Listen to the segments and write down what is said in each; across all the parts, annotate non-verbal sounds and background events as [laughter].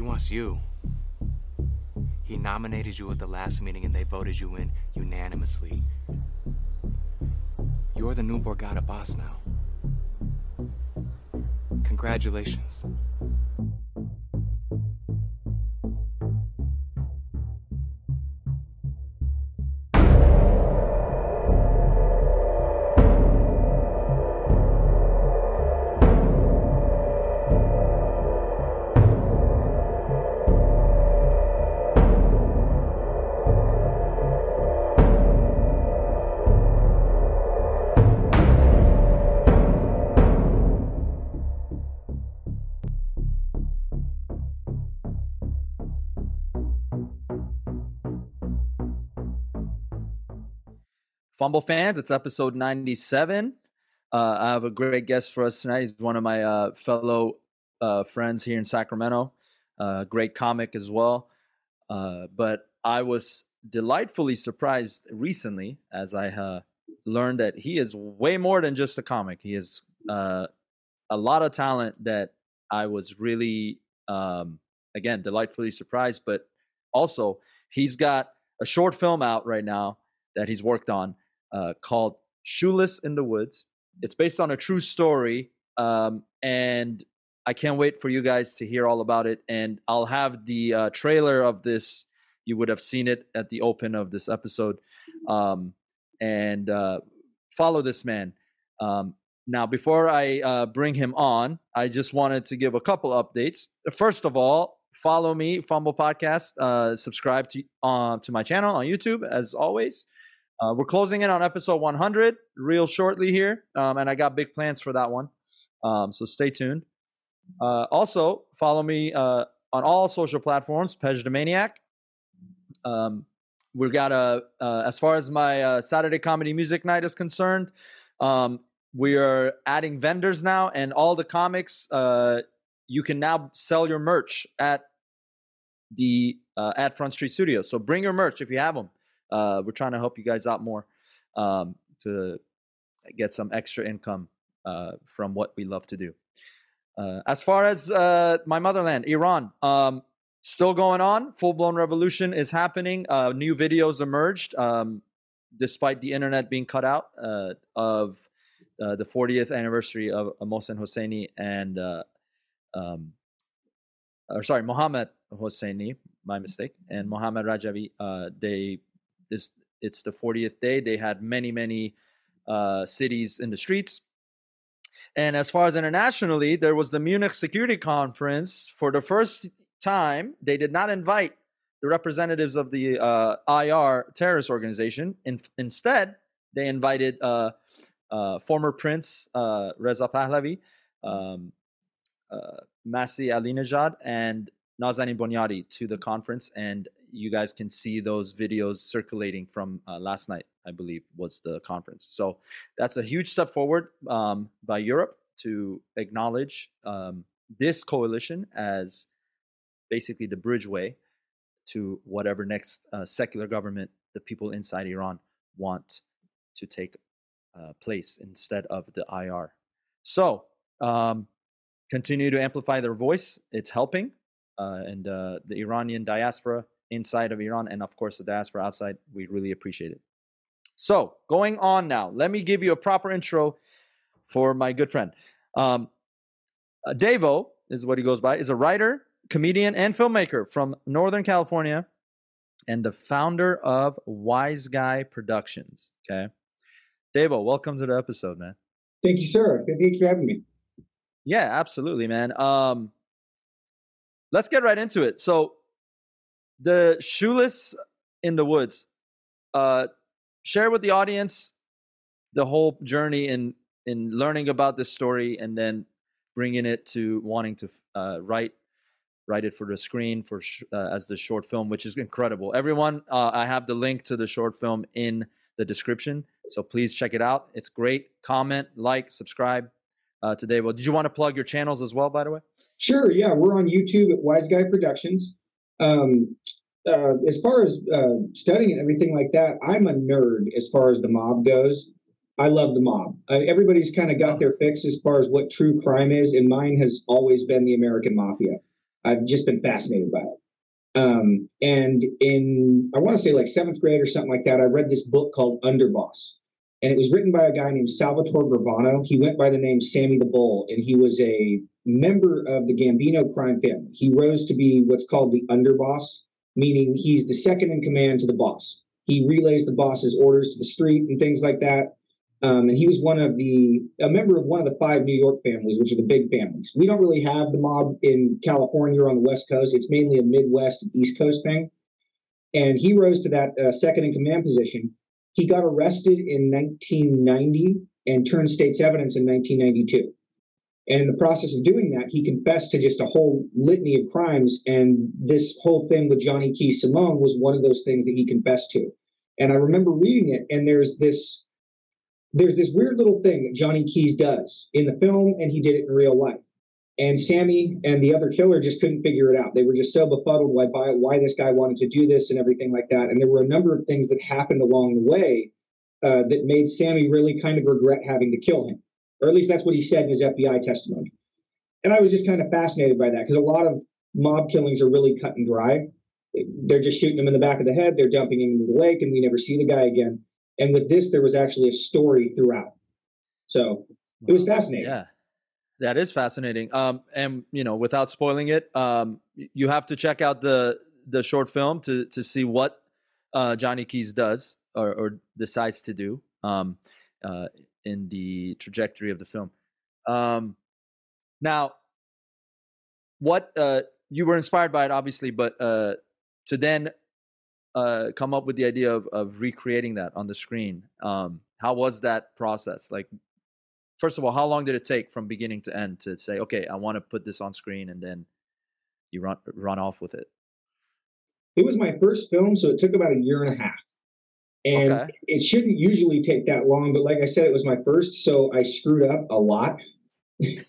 He wants you. He nominated you at the last meeting and they voted you in unanimously. You're the new Borgata boss now. Congratulations. pHumble fans, it's episode 97. Uh, I have a great guest for us tonight. He's one of my uh, fellow uh, friends here in Sacramento, uh, great comic as well. Uh, but I was delightfully surprised recently as I uh, learned that he is way more than just a comic. He has a lot of talent that I was really, um, again, delightfully surprised. But also, he's got a short film out right now that he's worked on uh, called Shoeless in the Woods. It's based on a true story, um, and I can't wait for you guys to hear all about it. And I'll have the uh, trailer of this. You would have seen it at the open of this episode. Um, and uh, follow this man. Um, now, before I uh, bring him on, I just wanted to give a couple updates. First of all, follow me, pHumble Podcast. Uh, subscribe to uh, to my channel on YouTube, as always. Uh, we're closing in on episode 100 real shortly here, um, and I got big plans for that one. Um, so stay tuned. Uh, also, follow me uh, on all social platforms, Pej the Maniac. Um, we've got a, uh, as far as my uh, Saturday comedy music night is concerned, um, we are adding vendors now, and all the comics, uh, you can now sell your merch at the at Front Street Studios. So bring your merch if you have them uh, we're trying to help you guys out more um, to get some extra income uh, from what we love to do. Uh, as far as uh, my motherland, Iran, um, still going on. Full blown revolution is happening. Uh, new videos emerged, um, despite the internet being cut out uh, of the 40th anniversary of Mohsen Hosseini and, um, or sorry, Mohammad Hosseini, my mistake, and Mohammad Rajavi. they this it's the 40th day. They had many many uh, cities in the streets. And as far as internationally, there was the Munich Security Conference. For the first time, they did not invite the representatives of the uh, IR terrorist organization. In, instead, they invited uh, uh, former Prince uh, Reza Pahlavi, um, uh, Masih Alinejad, and Nazanin Boniadi to the conference. And you guys can see those videos circulating from uh, last night, I believe, was the conference. So that's a huge step forward um, by Europe to acknowledge um, this coalition as basically the bridgeway to whatever next uh, secular government the people inside Iran want to take uh, place instead of the IR. So um, continue to amplify their voice. It's helping. Uh, and uh, the Iranian diaspora inside of Iran and, of course, the diaspora outside. We really appreciate it. So, going on now, let me give you a proper intro for my good friend. Um, uh, Daveo is what he goes by, is a writer, comedian, and filmmaker from Northern California and the founder of Wise Guy Productions. Okay. Daveo, welcome to the episode, man. Thank you, sir. Thank you for having me. Yeah, absolutely, man. Um, let's get right into it. So, the shoeless in the woods. Uh, share with the audience the whole journey in in learning about this story and then bringing it to wanting to uh, write write it for the screen for uh, as the short film, which is incredible. Everyone, uh, I have the link to the short film in the description, so please check it out. It's great. Comment, like, subscribe. Uh, today, well, did you want to plug your channels as well? By the way, sure. Yeah, we're on YouTube at Wise Guy Productions. Um, uh, as far as uh, studying and everything like that, I'm a nerd as far as the mob goes. I love the mob. Uh, everybody's kind of got their fix as far as what true crime is, and mine has always been the American Mafia. I've just been fascinated by it. Um, and in, I want to say like seventh grade or something like that, I read this book called Underboss. And it was written by a guy named Salvatore Gravano. He went by the name Sammy the Bull, and he was a member of the Gambino crime family. He rose to be what's called the underboss, meaning he's the second in command to the boss. He relays the boss's orders to the street and things like that. Um, and he was one of the a member of one of the five New York families, which are the big families. We don't really have the mob in California or on the West Coast. It's mainly a Midwest and East Coast thing. And he rose to that uh, second in command position. He got arrested in 1990 and turned state's evidence in 1992. And in the process of doing that, he confessed to just a whole litany of crimes. And this whole thing with Johnny Keys Simone was one of those things that he confessed to. And I remember reading it, and there's this there's this weird little thing that Johnny Keys does in the film, and he did it in real life. And Sammy and the other killer just couldn't figure it out. They were just so befuddled why why this guy wanted to do this and everything like that. And there were a number of things that happened along the way uh, that made Sammy really kind of regret having to kill him, or at least that's what he said in his FBI testimony. And I was just kind of fascinated by that because a lot of mob killings are really cut and dry. They're just shooting him in the back of the head, they're dumping him into the lake, and we never see the guy again. And with this, there was actually a story throughout. So it was fascinating. Yeah. That is fascinating. Um, and you know, without spoiling it, um, you have to check out the the short film to to see what uh, Johnny Keys does or, or decides to do um, uh, in the trajectory of the film. Um, now, what uh, you were inspired by it, obviously, but uh, to then uh, come up with the idea of, of recreating that on the screen, um, how was that process? Like, first of all, how long did it take from beginning to end to say, okay, I want to put this on screen, and then you run run off with it? It was my first film, so it took about a year and a half. And okay. it shouldn't usually take that long, but like I said, it was my first, so I screwed up a lot. [laughs] it,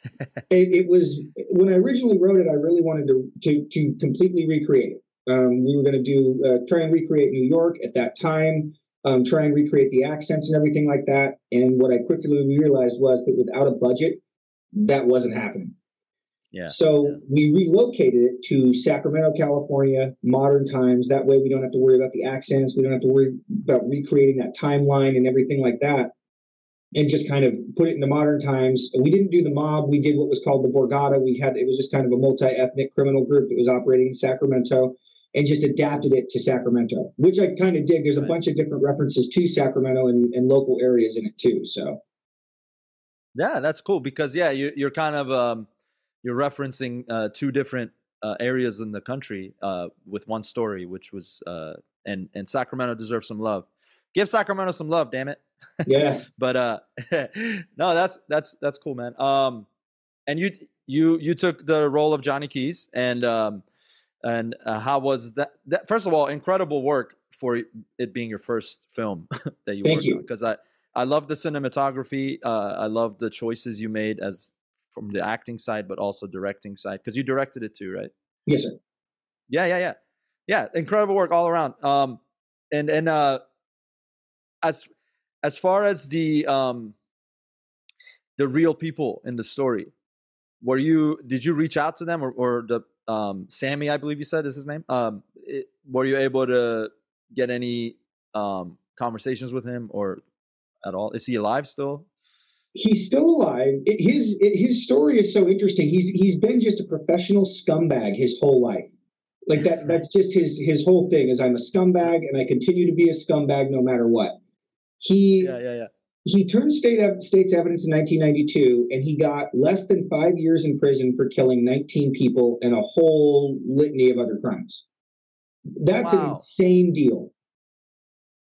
it, was when I originally wrote it, I really wanted to to, to completely recreate it. Um, we were going to do uh, try and recreate New York at that time um, try and recreate the accents and everything like that. And what I quickly realized was that without a budget, that wasn't happening. Yeah. So yeah. we relocated it to Sacramento, California, modern times. That way we don't have to worry about the accents. We don't have to worry about recreating that timeline and everything like that. And just kind of put it into modern times. We didn't do the mob. We did what was called the Borgata. We had it was just kind of a multi-ethnic criminal group that was operating in Sacramento and just adapted it to Sacramento, which I kind of dig. There's a right. bunch of different references to Sacramento and, and, local areas in it too. So, yeah, that's cool because yeah, you, you're kind of um, you're referencing uh, two different uh, areas in the country uh, with one story, which was uh, and and Sacramento deserves some love. Give Sacramento some love, damn it. Yeah. [laughs] but uh, [laughs] no, that's that's that's cool, man. Um, and you you you took the role of Johnny Keys and um and uh, how was that, that? First of all, incredible work for it being your first film [laughs] that you Thank worked you. on. Because I, I love the cinematography. Uh, I love the choices you made as from the acting side, but also directing side. Because you directed it too, right? Yes, sir. Yeah, yeah, yeah, yeah. Incredible work all around. Um, and and uh, as as far as the um, the real people in the story, were you did you reach out to them or, or the um, Sammy, I believe you said is his name. Um, it, were you able to get any um, conversations with him or at all? Is he alive still? He's still alive. It, his it, his story is so interesting. He's he's been just a professional scumbag his whole life. Like that that's just his his whole thing is I'm a scumbag and I continue to be a scumbag no matter what. He yeah yeah yeah he turned state state's evidence in 1992 and he got less than five years in prison for killing 19 people and a whole litany of other crimes that's wow. an insane deal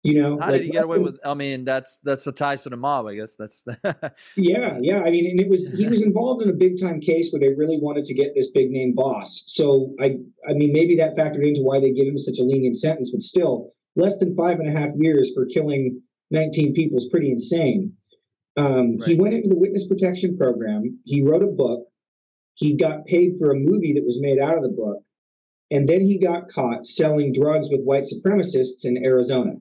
you know how like, did he get away than, with i mean that's that's the ties to the mob i guess that's [laughs] yeah yeah i mean and it was he was [laughs] involved in a big time case where they really wanted to get this big name boss so i i mean maybe that factored into why they give him such a lenient sentence but still less than five and a half years for killing 19 people is pretty insane. Um, right. He went into the witness protection program. He wrote a book. He got paid for a movie that was made out of the book. And then he got caught selling drugs with white supremacists in Arizona.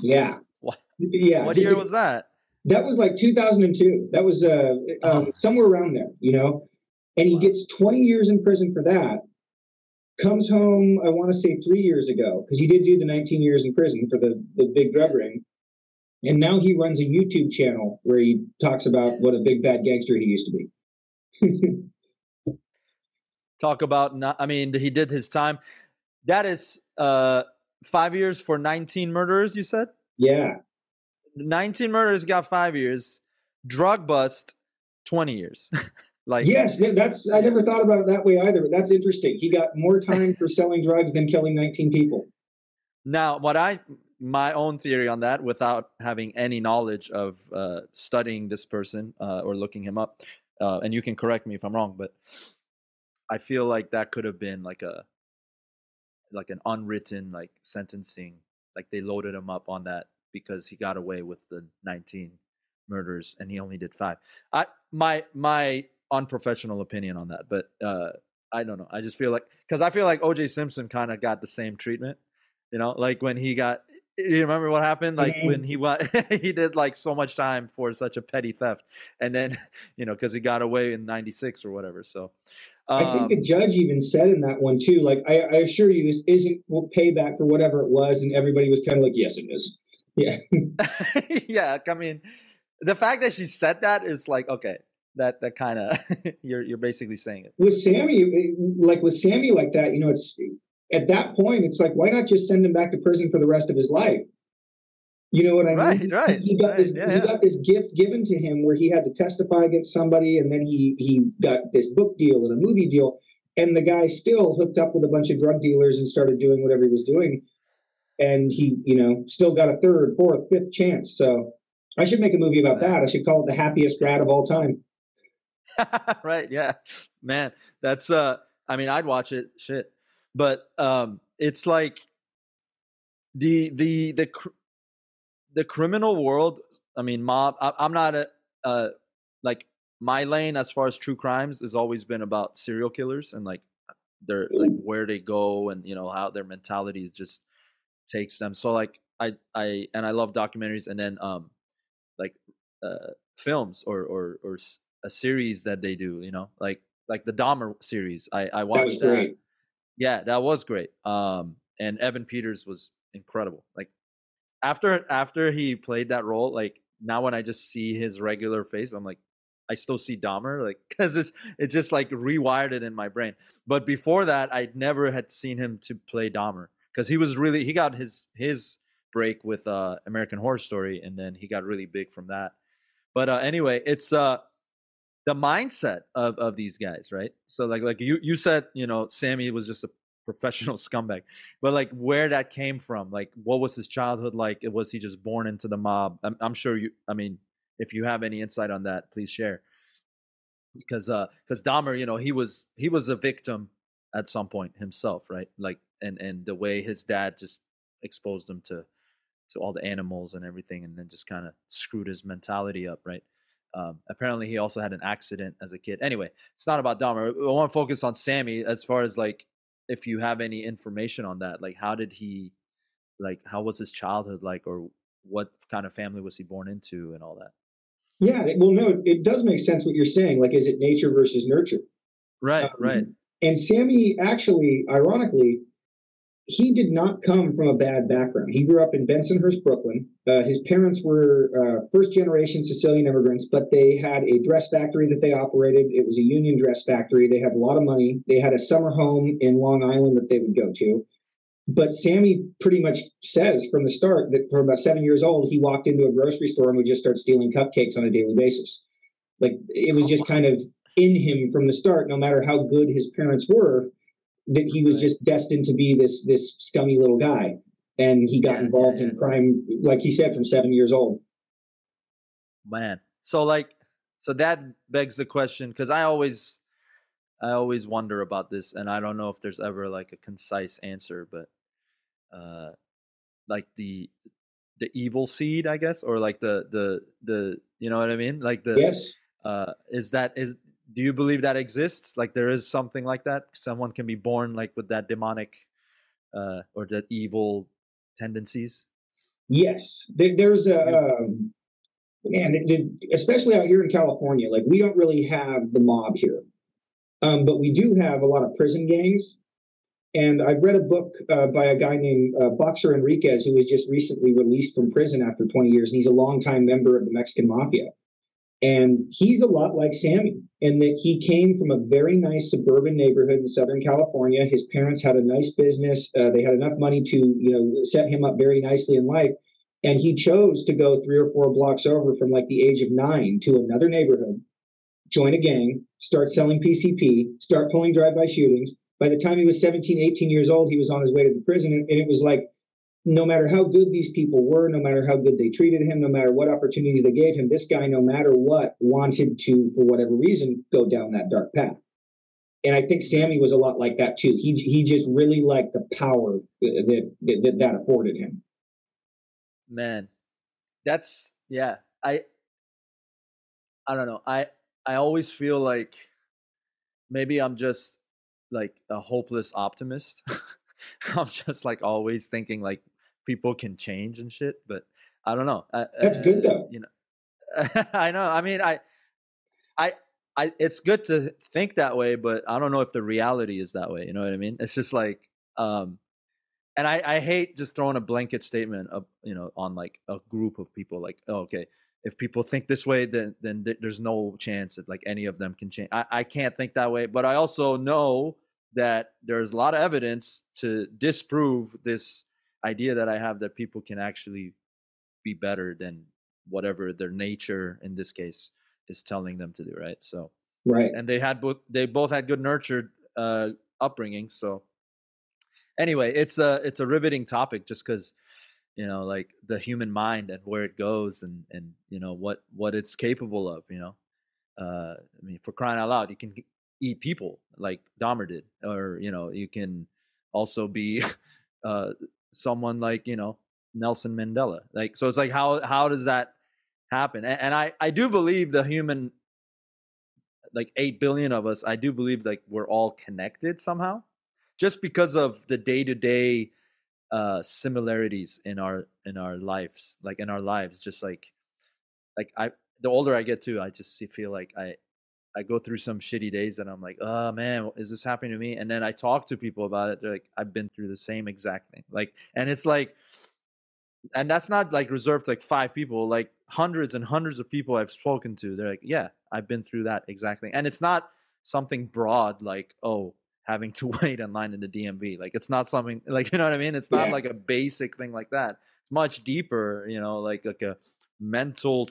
Yeah. [laughs] What? Yeah. What year was that? That was like 2002. That was uh, um, oh. somewhere around there, you know? and he wow. gets 20 years in prison for that. Comes home, I want to say three years ago, because he did do the 19 years in prison for the, the big drug ring. And now he runs a YouTube channel where he talks about what a big bad gangster he used to be. [laughs] Talk about not, I mean, he did his time. That is uh five years for 19 murderers, you said? Yeah. 19 murders got five years. Drug bust, 20 years. [laughs] like Yes, that's I never thought about it that way either, but that's interesting. He got more time for selling drugs than killing 19 people. Now, what I my own theory on that without having any knowledge of uh, studying this person uh, or looking him up, uh, and you can correct me if I'm wrong, but I feel like that could have been like a like an unwritten like sentencing like they loaded him up on that because he got away with the 19 murders and he only did five. I my my unprofessional opinion on that but uh i don't know. I just feel like because i feel like oj simpson kind of got the same treatment you know like when he got you remember what happened like mm-hmm. when he went [laughs] he did like so much time for such a petty theft and then [laughs] you know because he got away in 96 or whatever so um, I think the um judge even said in that one too, like, I, I assure you, this isn't payback for whatever it was. And everybody was kind of like, yes, it is. [laughs] Yeah. yeah. I mean, the fact that she said that is like, okay, that, that kind of, you're, you're basically saying it. With Sammy, like with Sammy like that, you know, it's at that point, it's like, why not just send him back to prison for the rest of his life? You know what I mean? Right, right. He got right, this yeah, he yeah. got this gift given to him where he had to testify against somebody, and then he he got this book deal and a movie deal, and the guy still hooked up with a bunch of drug dealers and started doing whatever he was doing, and he you know still got a third, fourth, fifth chance. So I should make a movie about that. I should call it the happiest rat of all time. [laughs] right? Yeah, man. That's uh. I mean, I'd watch it. Shit, but um, it's like the the the the criminal world. I mean, mob. I, am not a uh, like my lane as far as true crimes has always been about serial killers and like their like where they go and you know how their mentality just takes them. So like I I and I love documentaries and then um like uh films or or or a series that they do. You know, like like the Dahmer series. I I watched that. that. Yeah, that was great. Um, and Evan Peters was incredible. Like after after he played that role, like now when I just see his regular face, I'm like, I still see Dahmer, like [laughs] because it's it just like rewired it in my brain. But before that, I never had seen him to play Dahmer because he was really he got his his break with uh American Horror Story, and then he got really big from that. But uh, anyway, it's uh the mindset of of these guys, right? So like like you you said, you know, Sammy was just a professional [laughs] scumbag but like where that came from like what was his childhood like? Was he just born into the mob? I'm, I'm sure you i mean if you have any insight on that please share. Because uh because dahmer you know he was he was a victim at some point himself right? Like and and the way his dad just exposed him to to all the animals and everything and then just kind of screwed his mentality up right um, apparently he also had an accident as a kid. Anyway it's not about dahmer. I want to focus on sammy as far as like if you have any information on that like how did he like how was his childhood like or what kind of family was he born into and all that? Yeah well no it does make sense what you're saying. Like is it nature versus nurture? Right um, right. and sammy actually ironically he did not come from a bad background. He grew up in Bensonhurst, Brooklyn. Uh, his parents were uh, first generation Sicilian immigrants, but they had a dress factory that they operated. It was a union dress factory. They had a lot of money. They had a summer home in Long Island that they would go to. But Sammy pretty much says from the start that from about seven years old, he walked into a grocery store and would just start stealing cupcakes on a daily basis. Like it was just kind of in him from the start, no matter how good his parents were that he was just destined to be this this scummy little guy. And he got yeah, involved yeah. in crime like he said from seven years old. Man. So like so that begs the question because i always i always wonder about this and i don't know if there's ever like a concise answer but uh like the the evil seed i guess or like the the the you know what i mean? Like the yes. uh is that is do you believe that exists? Like there is something like that? Someone can be born like with that demonic uh or that evil tendencies? Yes. There's a um, man especially out here in california like we don't really have the mob here. Um, but we do have a lot of prison gangs. And I've read a book uh, by a guy named uh, Boxer Enriquez, who was just recently released from prison after 20 years, and he's a longtime member of the Mexican mafia. And he's a lot like Sammy in that he came from a very nice suburban neighborhood in Southern California. His parents had a nice business. Uh, they had enough money to, you know, set him up very nicely in life. And he chose to go three or four blocks over from like the age of nine to another neighborhood, join a gang, start selling PCP, start pulling drive-by shootings. By the time he was 17, 18 years old, he was on his way to the prison. And it was like, no matter how good these people were, no matter how good they treated him, no matter what opportunities they gave him, this guy, no matter what, wanted to, for whatever reason, go down that dark path. And I think Sammy was a lot like that too. He he just really liked the power that that, that, afforded him. Man, that's yeah. I I don't know. I I always feel like maybe I'm just like a hopeless optimist. [laughs] I'm just like always thinking like people can change and shit. But I don't know. That's good though. You know, [laughs] I know. I mean, I, I, I. It's good to think that way, but I don't know if the reality is that way. You know what I mean? It's just like, um, and I, I hate just throwing a blanket statement of you know on like a group of people. Like, oh, okay, if people think this way, then then th- there's no chance that like any of them can change. I, I can't think that way, but I also know that there's a lot of evidence to disprove this idea that I have that people can actually be better than whatever their nature in this case is telling them to do, right? So right, and they had both they both had good nurtured uh, upbringing. So anyway, it's a it's a riveting topic just because you know like the human mind and where it goes and and you know what what it's capable of. You know, uh, I mean, for crying out loud, you can eat people like Dahmer did, or you know, you can also be [laughs] uh, someone like you know Nelson Mandela. Like so, it's like how how does that happen? And, and I I do believe the human like 8 billion of us i do believe like we're all connected somehow just because of the day-to-day uh similarities in our in our lives like in our lives just like like i the older i get too i just feel like i i go through some shitty days and i'm like oh man is this happening to me? And then i talk to people about it they're like i've been through the same exact thing. Like and it's like and that's not like reserved to like five people like hundreds and hundreds of people i've spoken to they're like yeah i've been through that exactly and it's not something broad like oh having to [laughs] wait in line in the dmv like it's not something like you know what i mean? It's not yeah. like a basic thing like that. It's much deeper you know like like a mental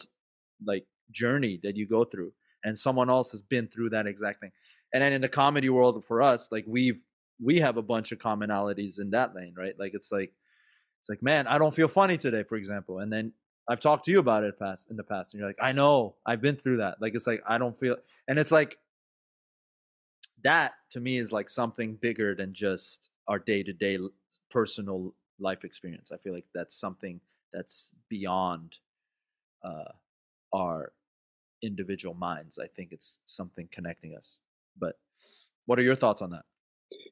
like journey that you go through and someone else has been through that exact thing and then in the comedy world for us like we've we have a bunch of commonalities in that lane right like it's like it's like, man, I don't feel funny today, for example. And then I've talked to you about it past in the past, and you're like, I know, I've been through that. Like it's like I don't feel, and it's like that to me is like something bigger than just our day to day personal life experience. I feel like that's something that's beyond uh, our individual minds. I think it's something connecting us. But what are your thoughts on that?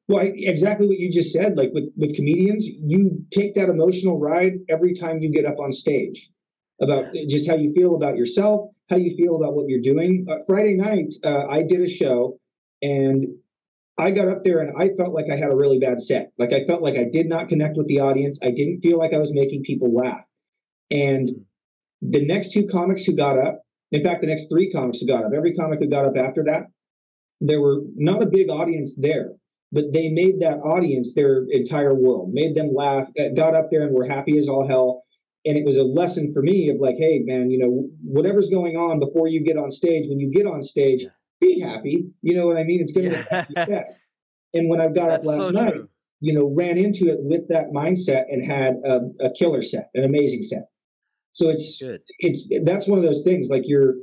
Well, exactly what you just said. Like with, with comedians, you take that emotional ride every time you get up on stage about just how you feel about yourself, how you feel about what you're doing. Uh, Friday night, uh, I did a show and I got up there and I felt like I had a really bad set. Like I felt like I did not connect with the audience. I didn't feel like I was making people laugh. And the next two comics who got up, in fact, the next three comics who got up, every comic who got up after that, there were not a big audience there but they made that audience their entire world, made them laugh, uh, got up there and were happy as all hell. And it was a lesson for me of like, hey, man, you know, whatever's going on before you get on stage, when you get on stage, be happy. You know what I mean? It's going to yeah. And when I got That's up last so night, you know, ran into it with that mindset and had a, a killer set, an amazing set. So it's Good. it's that's one of those things like you're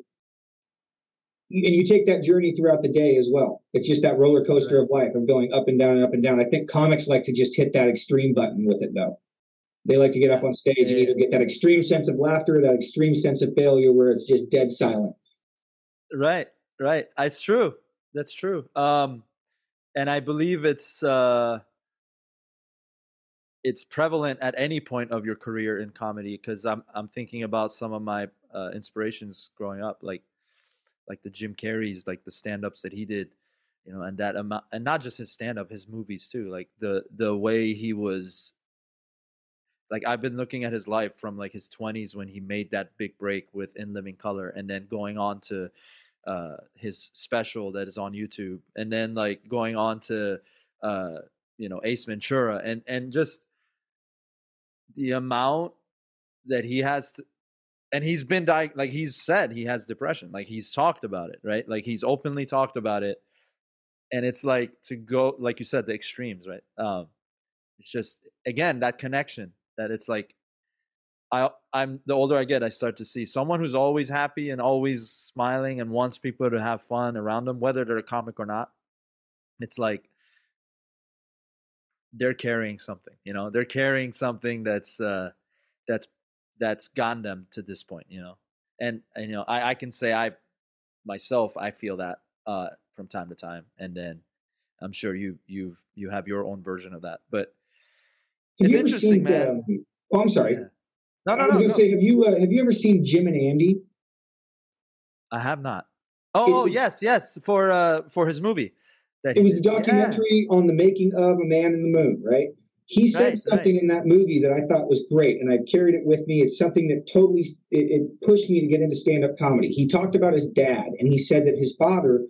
and you take that journey throughout the day as well. It's just that roller coaster right. of life of going up and down and up and down. I think comics like to just hit that extreme button with it though. They like to get up on stage yeah. and either get that extreme sense of laughter, that extreme sense of failure where it's just dead silent. Right, right. It's true. That's true. Um and I believe it's uh it's prevalent at any point of your career in comedy because I'm I'm thinking about some of my uh, inspirations growing up like like the Jim Carrey's, like the stand ups that he did. you know, and that amount, and not just his stand up, his movies too. Like the the way he was. Like I've been looking at his life from like his 20s when he made that big break with In Living Color, and then going on to uh, his special that is on YouTube, and then like going on to uh, you know Ace Ventura, and and just the amount that he has to, and he's been di- like he's said he has depression like he's talked about it right? Like he's openly talked about it and it's like to go like you said the extremes right? Um it's just again that connection that it's like i i'm the older i get i start to see someone who's always happy and always smiling and wants people to have fun around them whether they're a comic or not it's like they're carrying something you know they're carrying something that's uh that's that's gotten them to this point you know and, and you know I, I can say i myself i feel that uh from time to time and then i'm sure you you you have your own version of that but it's interesting seen, man um, oh, I'm sorry. Yeah. no I no was no, gonna no. say, have you uh, have you ever seen Jim and Andy? i have not oh, oh yes yes for uh for his movie that It was a did. Yeah. documentary on the making of A Man in the Moon, right? He said Right, right. something in that movie that I thought was great, and I carried it with me. It's something that totally it, it pushed me to get into stand-up comedy. He talked about his dad, and he said that his father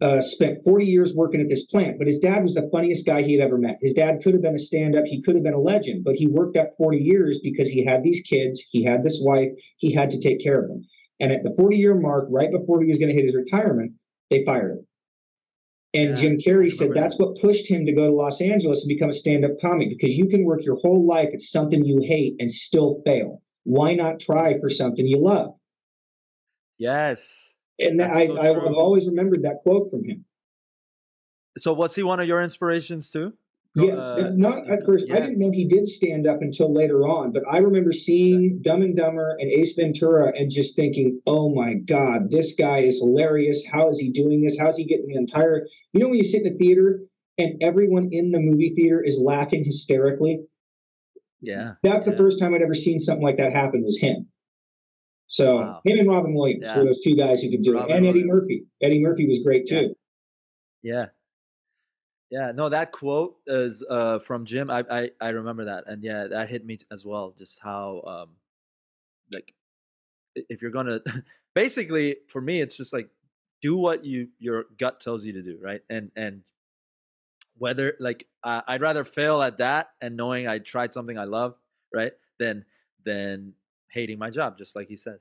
uh, spent 40 years working at this plant, but his dad was the funniest guy he had ever met. His dad could have been a stand-up, he could have been a legend, but he worked up 40 years because he had these kids, he had this wife, he had to take care of them. And at the 40-year mark, right before he was going to hit his retirement, they fired him. And Yeah, Jim Carrey said that's what pushed him to go to Los Angeles and become a stand up comic because you can work your whole life at something you hate and still fail. Why not try for something you love? yes And that, I, so I. I've always remembered that quote from him. so was he one of your inspirations too Go- Yes, uh, not at first. I didn't know he did stand up until later on, but I remember seeing Dumb and Dumber and Ace Ventura and just thinking, "Oh my God, this guy is hilarious! How is he doing this? How is he getting the entire?" You know, when you sit in the theater and everyone in the movie theater is laughing hysterically. yeah That's the first time I'd ever seen something like that happen. Was him. So Wow. him and Robin Williams Yeah. were those two guys who could do Robin it, and Eddie Murphy. Eddie Murphy was great Yeah. too. Yeah. Yeah, no, that quote is uh, from Jim. I, I I remember that, and yeah, that hit me as well. Just how, um, like, if you're gonna, [laughs] basically, for me, it's just like do what you your gut tells you to do, right? And and whether like I'd rather fail at that and knowing I tried something I love, right, than than hating my job, just like he says.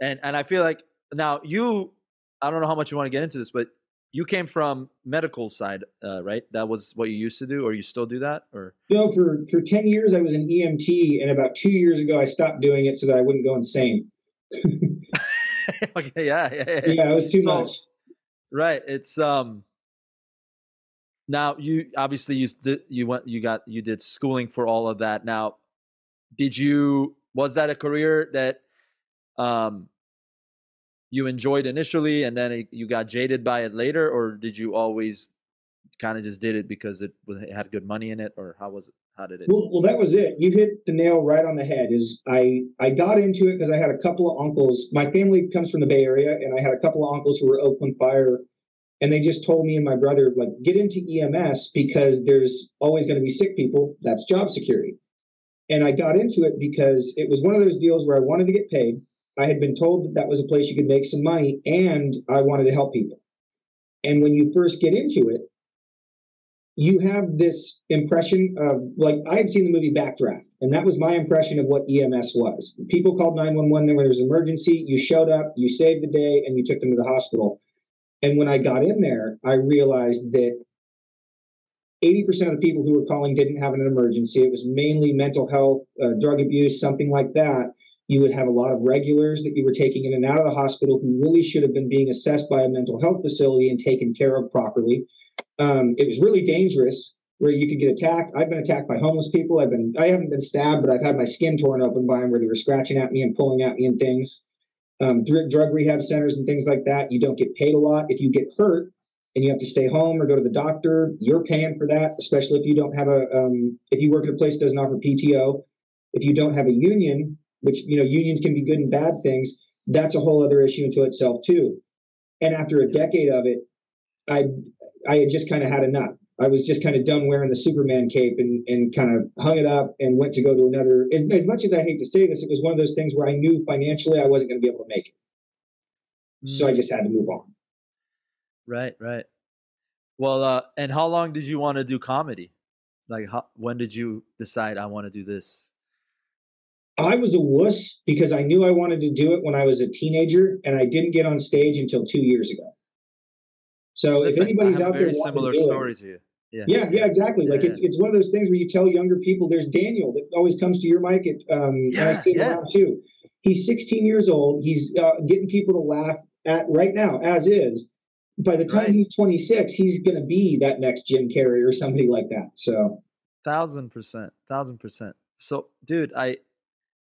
And and I feel like now you, I don't know how much you want to get into this, but you came from medical side, uh, right? That was what you used to do, or you still do that, or No, for for ten years I was an EMT, and about two years ago I stopped doing it so that I wouldn't go insane. [laughs] okay, yeah, yeah, yeah. Yeah, it was too So- much. Right. It's um. Now you obviously you did you went you got you did schooling for all of that. Now, did you was that a career that um you enjoyed initially and then it, you got jaded by it later, or did you always kind of just did it because it, it had good money in it, or how was it? How did it? Well, well, that was it. You hit the nail right on the head. Is I I got into it because I had a couple of uncles. My family comes from the Bay Area, and I had a couple of uncles who were Oakland Fire, and they just told me and my brother like get into EMS because there's always going to be sick people. That's job security. And I got into it because it was one of those deals where I wanted to get paid. I had been told that that was a place you could make some money, and I wanted to help people. And when you first get into it, you have this impression of like I had seen the movie Backdraft, and that was my impression of what EMS was. People called 911 when there was an emergency, you showed up, you saved the day, and you took them to the hospital. And when I got in there, I realized that 80% of the people who were calling didn't have an emergency. It was mainly mental health, uh, drug abuse, something like that. You would have a lot of regulars that you were taking in and out of the hospital who really should have been being assessed by a mental health facility and taken care of properly. Um, it was really dangerous where you could get attacked. I've been attacked by homeless people. I've been I haven't been stabbed, but I've had my skin torn open by them where they were scratching at me and pulling at me and things. Um, dr- drug rehab centers and things like that. You don't get paid a lot if you get hurt and you have to stay home or go to the doctor. You're paying for that, especially if you don't have a um, if you work at a place that doesn't offer PTO. If you don't have a union, which you know unions can be good and bad things, that's a whole other issue unto itself too. And after a decade of it, I I had just kind of had enough. I was just kind of done wearing the Superman cape and, and kind of hung it up and went to go to another. As, as much as I hate to say this, it was one of those things where I knew financially I wasn't going to be able to make it. So I Mm, just had to move on. right, right. Well, uh, and how long did you want to do comedy? Like, how, when did you decide I want to do this? I was a wuss because I knew I wanted to do it when I was a teenager, and I didn't get on stage until two years ago. So Listen, if anybody's out there, very wanting to similar do it- story to you. Yeah, Yeah, yeah, exactly. Like Yeah, it's it's one of those things where you tell younger people. There's Daniel that always comes to your mic at um, and I Yeah, see him yeah. around too. He's 16 years old. He's uh, getting people to laugh at right now as is. By the time Right. he's 26, he's going to be that next Jim Carrey or somebody like that. So thousand percent, thousand percent. So, dude, I,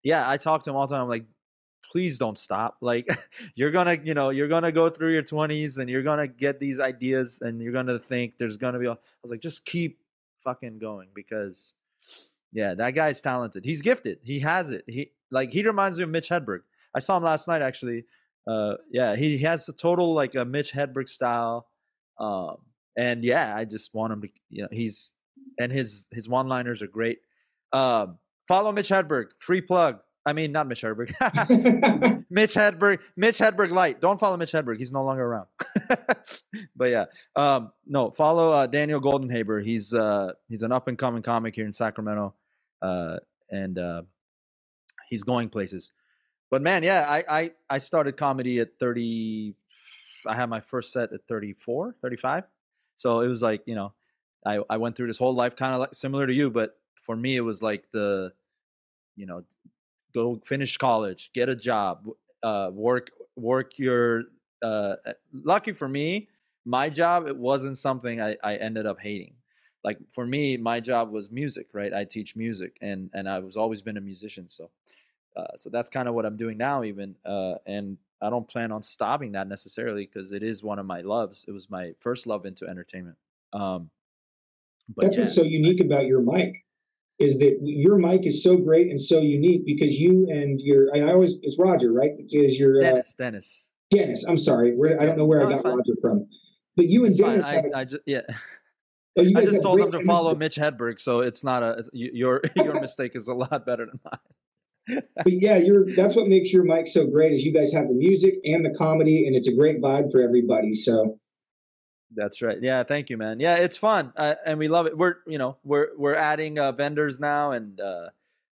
yeah, I talk to him all the time. I'm like, please don't stop. Like, [laughs] you're gonna, you know, you're gonna go through your 20s and you're gonna get these ideas and you're gonna think there's gonna be. A, I was like, just keep fucking going because, yeah, that guy's talented. He's gifted. He has it. He like he reminds me of Mitch Hedberg. I saw him last night actually. Uh, yeah, he, he has a total like a Mitch Hedberg style. Um, and yeah, I just want him to, you know, he's and his his one liners are great. Um, follow Mitch Hedberg, free plug. I mean, not Mitch Hedberg. [laughs] [laughs] Mitch Hedberg, Mitch Hedberg light. Don't follow Mitch Hedberg. He's no longer around. [laughs] but yeah, um, no, follow uh, Daniel Goldhaber. He's uh, he's an up and coming comic here in Sacramento, uh, and uh, he's going places. But man, yeah, I, I I started comedy at 30. I had my first set at 34, 35. So it was like you know, I I went through this whole life kind of like similar to you, but for me it was like the, you know, go finish college, get a job, uh, work work your. Uh, lucky for me, my job it wasn't something I, I ended up hating. Like for me, my job was music, right? I teach music, and and I was always been a musician, so uh, so that's kind of what I'm doing now, even. Uh, and I don't plan on stopping that necessarily because it is one of my loves. It was my first love into entertainment. Um, but That's yeah, what's so unique about your mic is that your mic is so great and so unique because you and your and I always it's Roger right is your uh, Dennis, Dennis, Dennis. I'm sorry, where, I don't know where No, I got. Roger from, but you and it's fine. Dennis I, have a, I just yeah, oh, I just told them to follow. Mitch Hedberg, so it's not a it's, your [laughs] your [laughs] mistake is a lot better than mine. But yeah, you're that's what makes your mic so great is you guys have the music and the comedy and it's a great vibe for everybody. So That's right. Yeah, thank you, man. Yeah, it's fun, uh, and we love it. We're you know we're we're adding uh, vendors now, and uh,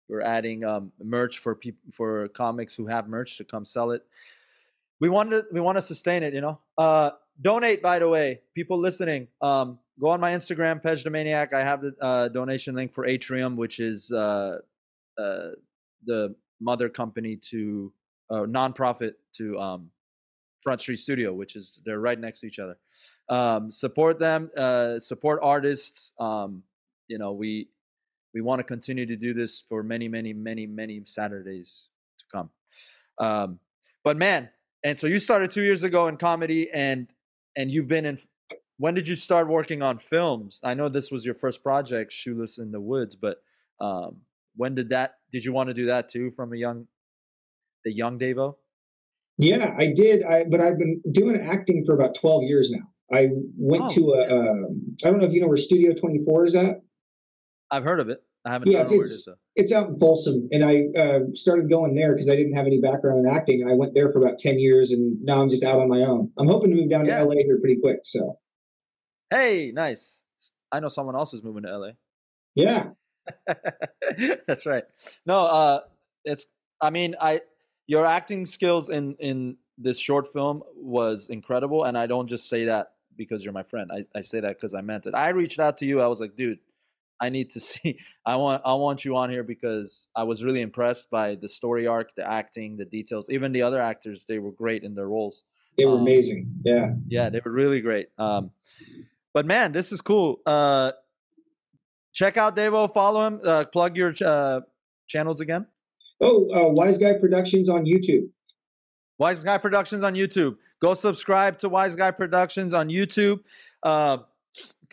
we're adding um, merch for people for comics who have merch to come sell it. We want to we want to sustain it. You know, uh, donate. By the way, people listening, um, go on my Instagram, Pej. I have the uh, donation link for Atrium, which is uh, uh, the mother company to uh, nonprofit to um, Front Street Studio, which is they're right next to each other. Um, support them, uh, support artists. Um, you know, we we want to continue to do this for many, many, many, many Saturdays to come. Um, but man, and so you started two years ago in comedy, and and you've been in. When did you start working on films? I know this was your first project, Shoeless in the Woods, but um, when did that? Did you want to do that too from a young, the young Daveo? Yeah, I did. I but I've been doing acting for about 12 years now. I went Oh, to a yeah. um, I don't know if you know where Studio 24 is at. I've heard of it. I haven't. Yeah, I don't know where it it's- It's out in Folsom, and I uh, started going there because I didn't have any background in acting. And I went there for about 10 years, and now I'm just out on my own. I'm hoping to move down Yeah. to LA here pretty quick. So Hey, nice. I know someone else is moving to LA. yeah, [laughs] That's right. No, uh it's I mean, I your acting skills in in this short film was incredible and I don't just say that because you're my friend. I, I say that because I meant it. I reached out to you. I was like, dude, I need to [laughs] see I want I want you on here because I was really impressed by the story arc, the acting, the details. Even the other actors, they were great in their roles. they were Um, amazing. Yeah. Yeah, they were really great. Um, but man, this is cool. Uh, check out Daveo. Follow him. Uh, plug your uh, channels again. Oh, uh, Wise Guy Productions on YouTube. Wise Guy Productions on YouTube. Go subscribe to Wise Guy Productions on YouTube. Uh,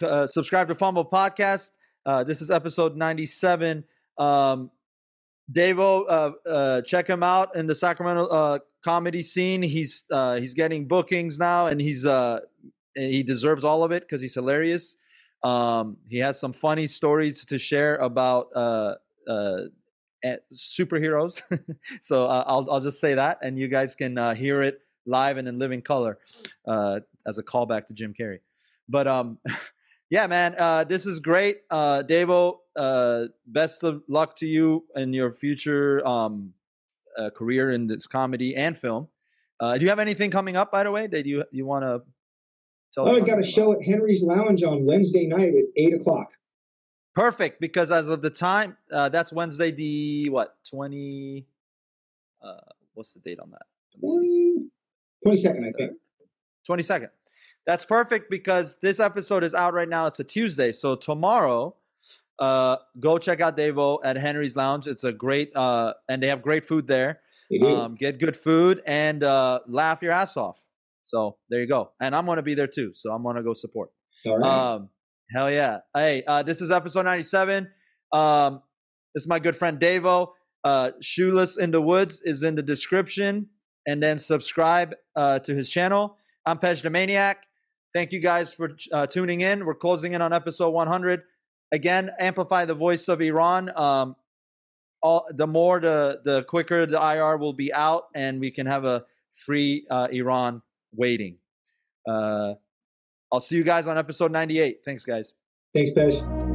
uh, subscribe to pHumble Podcast. Uh, this is episode 97. Um, Daveo, uh, uh, check him out in the Sacramento comedy scene. He's he's getting bookings now, and he's he deserves all of it because he's hilarious. Um, he has some funny stories to share about superheroes. [laughs] so uh, I'll I'll just say that, and you guys can uh, hear it live and in living color uh, as a callback to Jim Carrey. But um, [laughs] yeah, man, uh, this is great, uh, Daveo. Uh, best of luck to you in your future um, uh, career in this comedy and film. Uh, do you have anything coming up, by the way? That you you want to tell? Oh, I got a show at Henry's Lounge on Wednesday night at eight o'clock. Perfect, because as of the time, uh, that's Wednesday, the what twenty? Uh, what's the date on that? Twenty second, I think. Twenty second. That's perfect because this episode is out right now. It's a Tuesday, so tomorrow, uh, go check out Daveo at Henry's Lounge. It's a great, uh, and they have great food there. Um, get good food and uh, laugh your ass off. So there you go. And I'm gonna be there too. So I'm gonna go support. All right. Um, hell yeah. Hey, uh, this is episode 97. Um, this is my good friend Daveo. Uh, Shoeless in the Woods is in the description, and then subscribe uh, to his channel. I'm Pej the Maniac. Thank you guys for uh, tuning in. We're closing in on episode 100. Again, amplify the voice of Iran. Um, all, the more, the the quicker the IR will be out, and we can have a free uh, Iran waiting. Uh, I'll see you guys on episode 98. Thanks, guys. Thanks. Yep.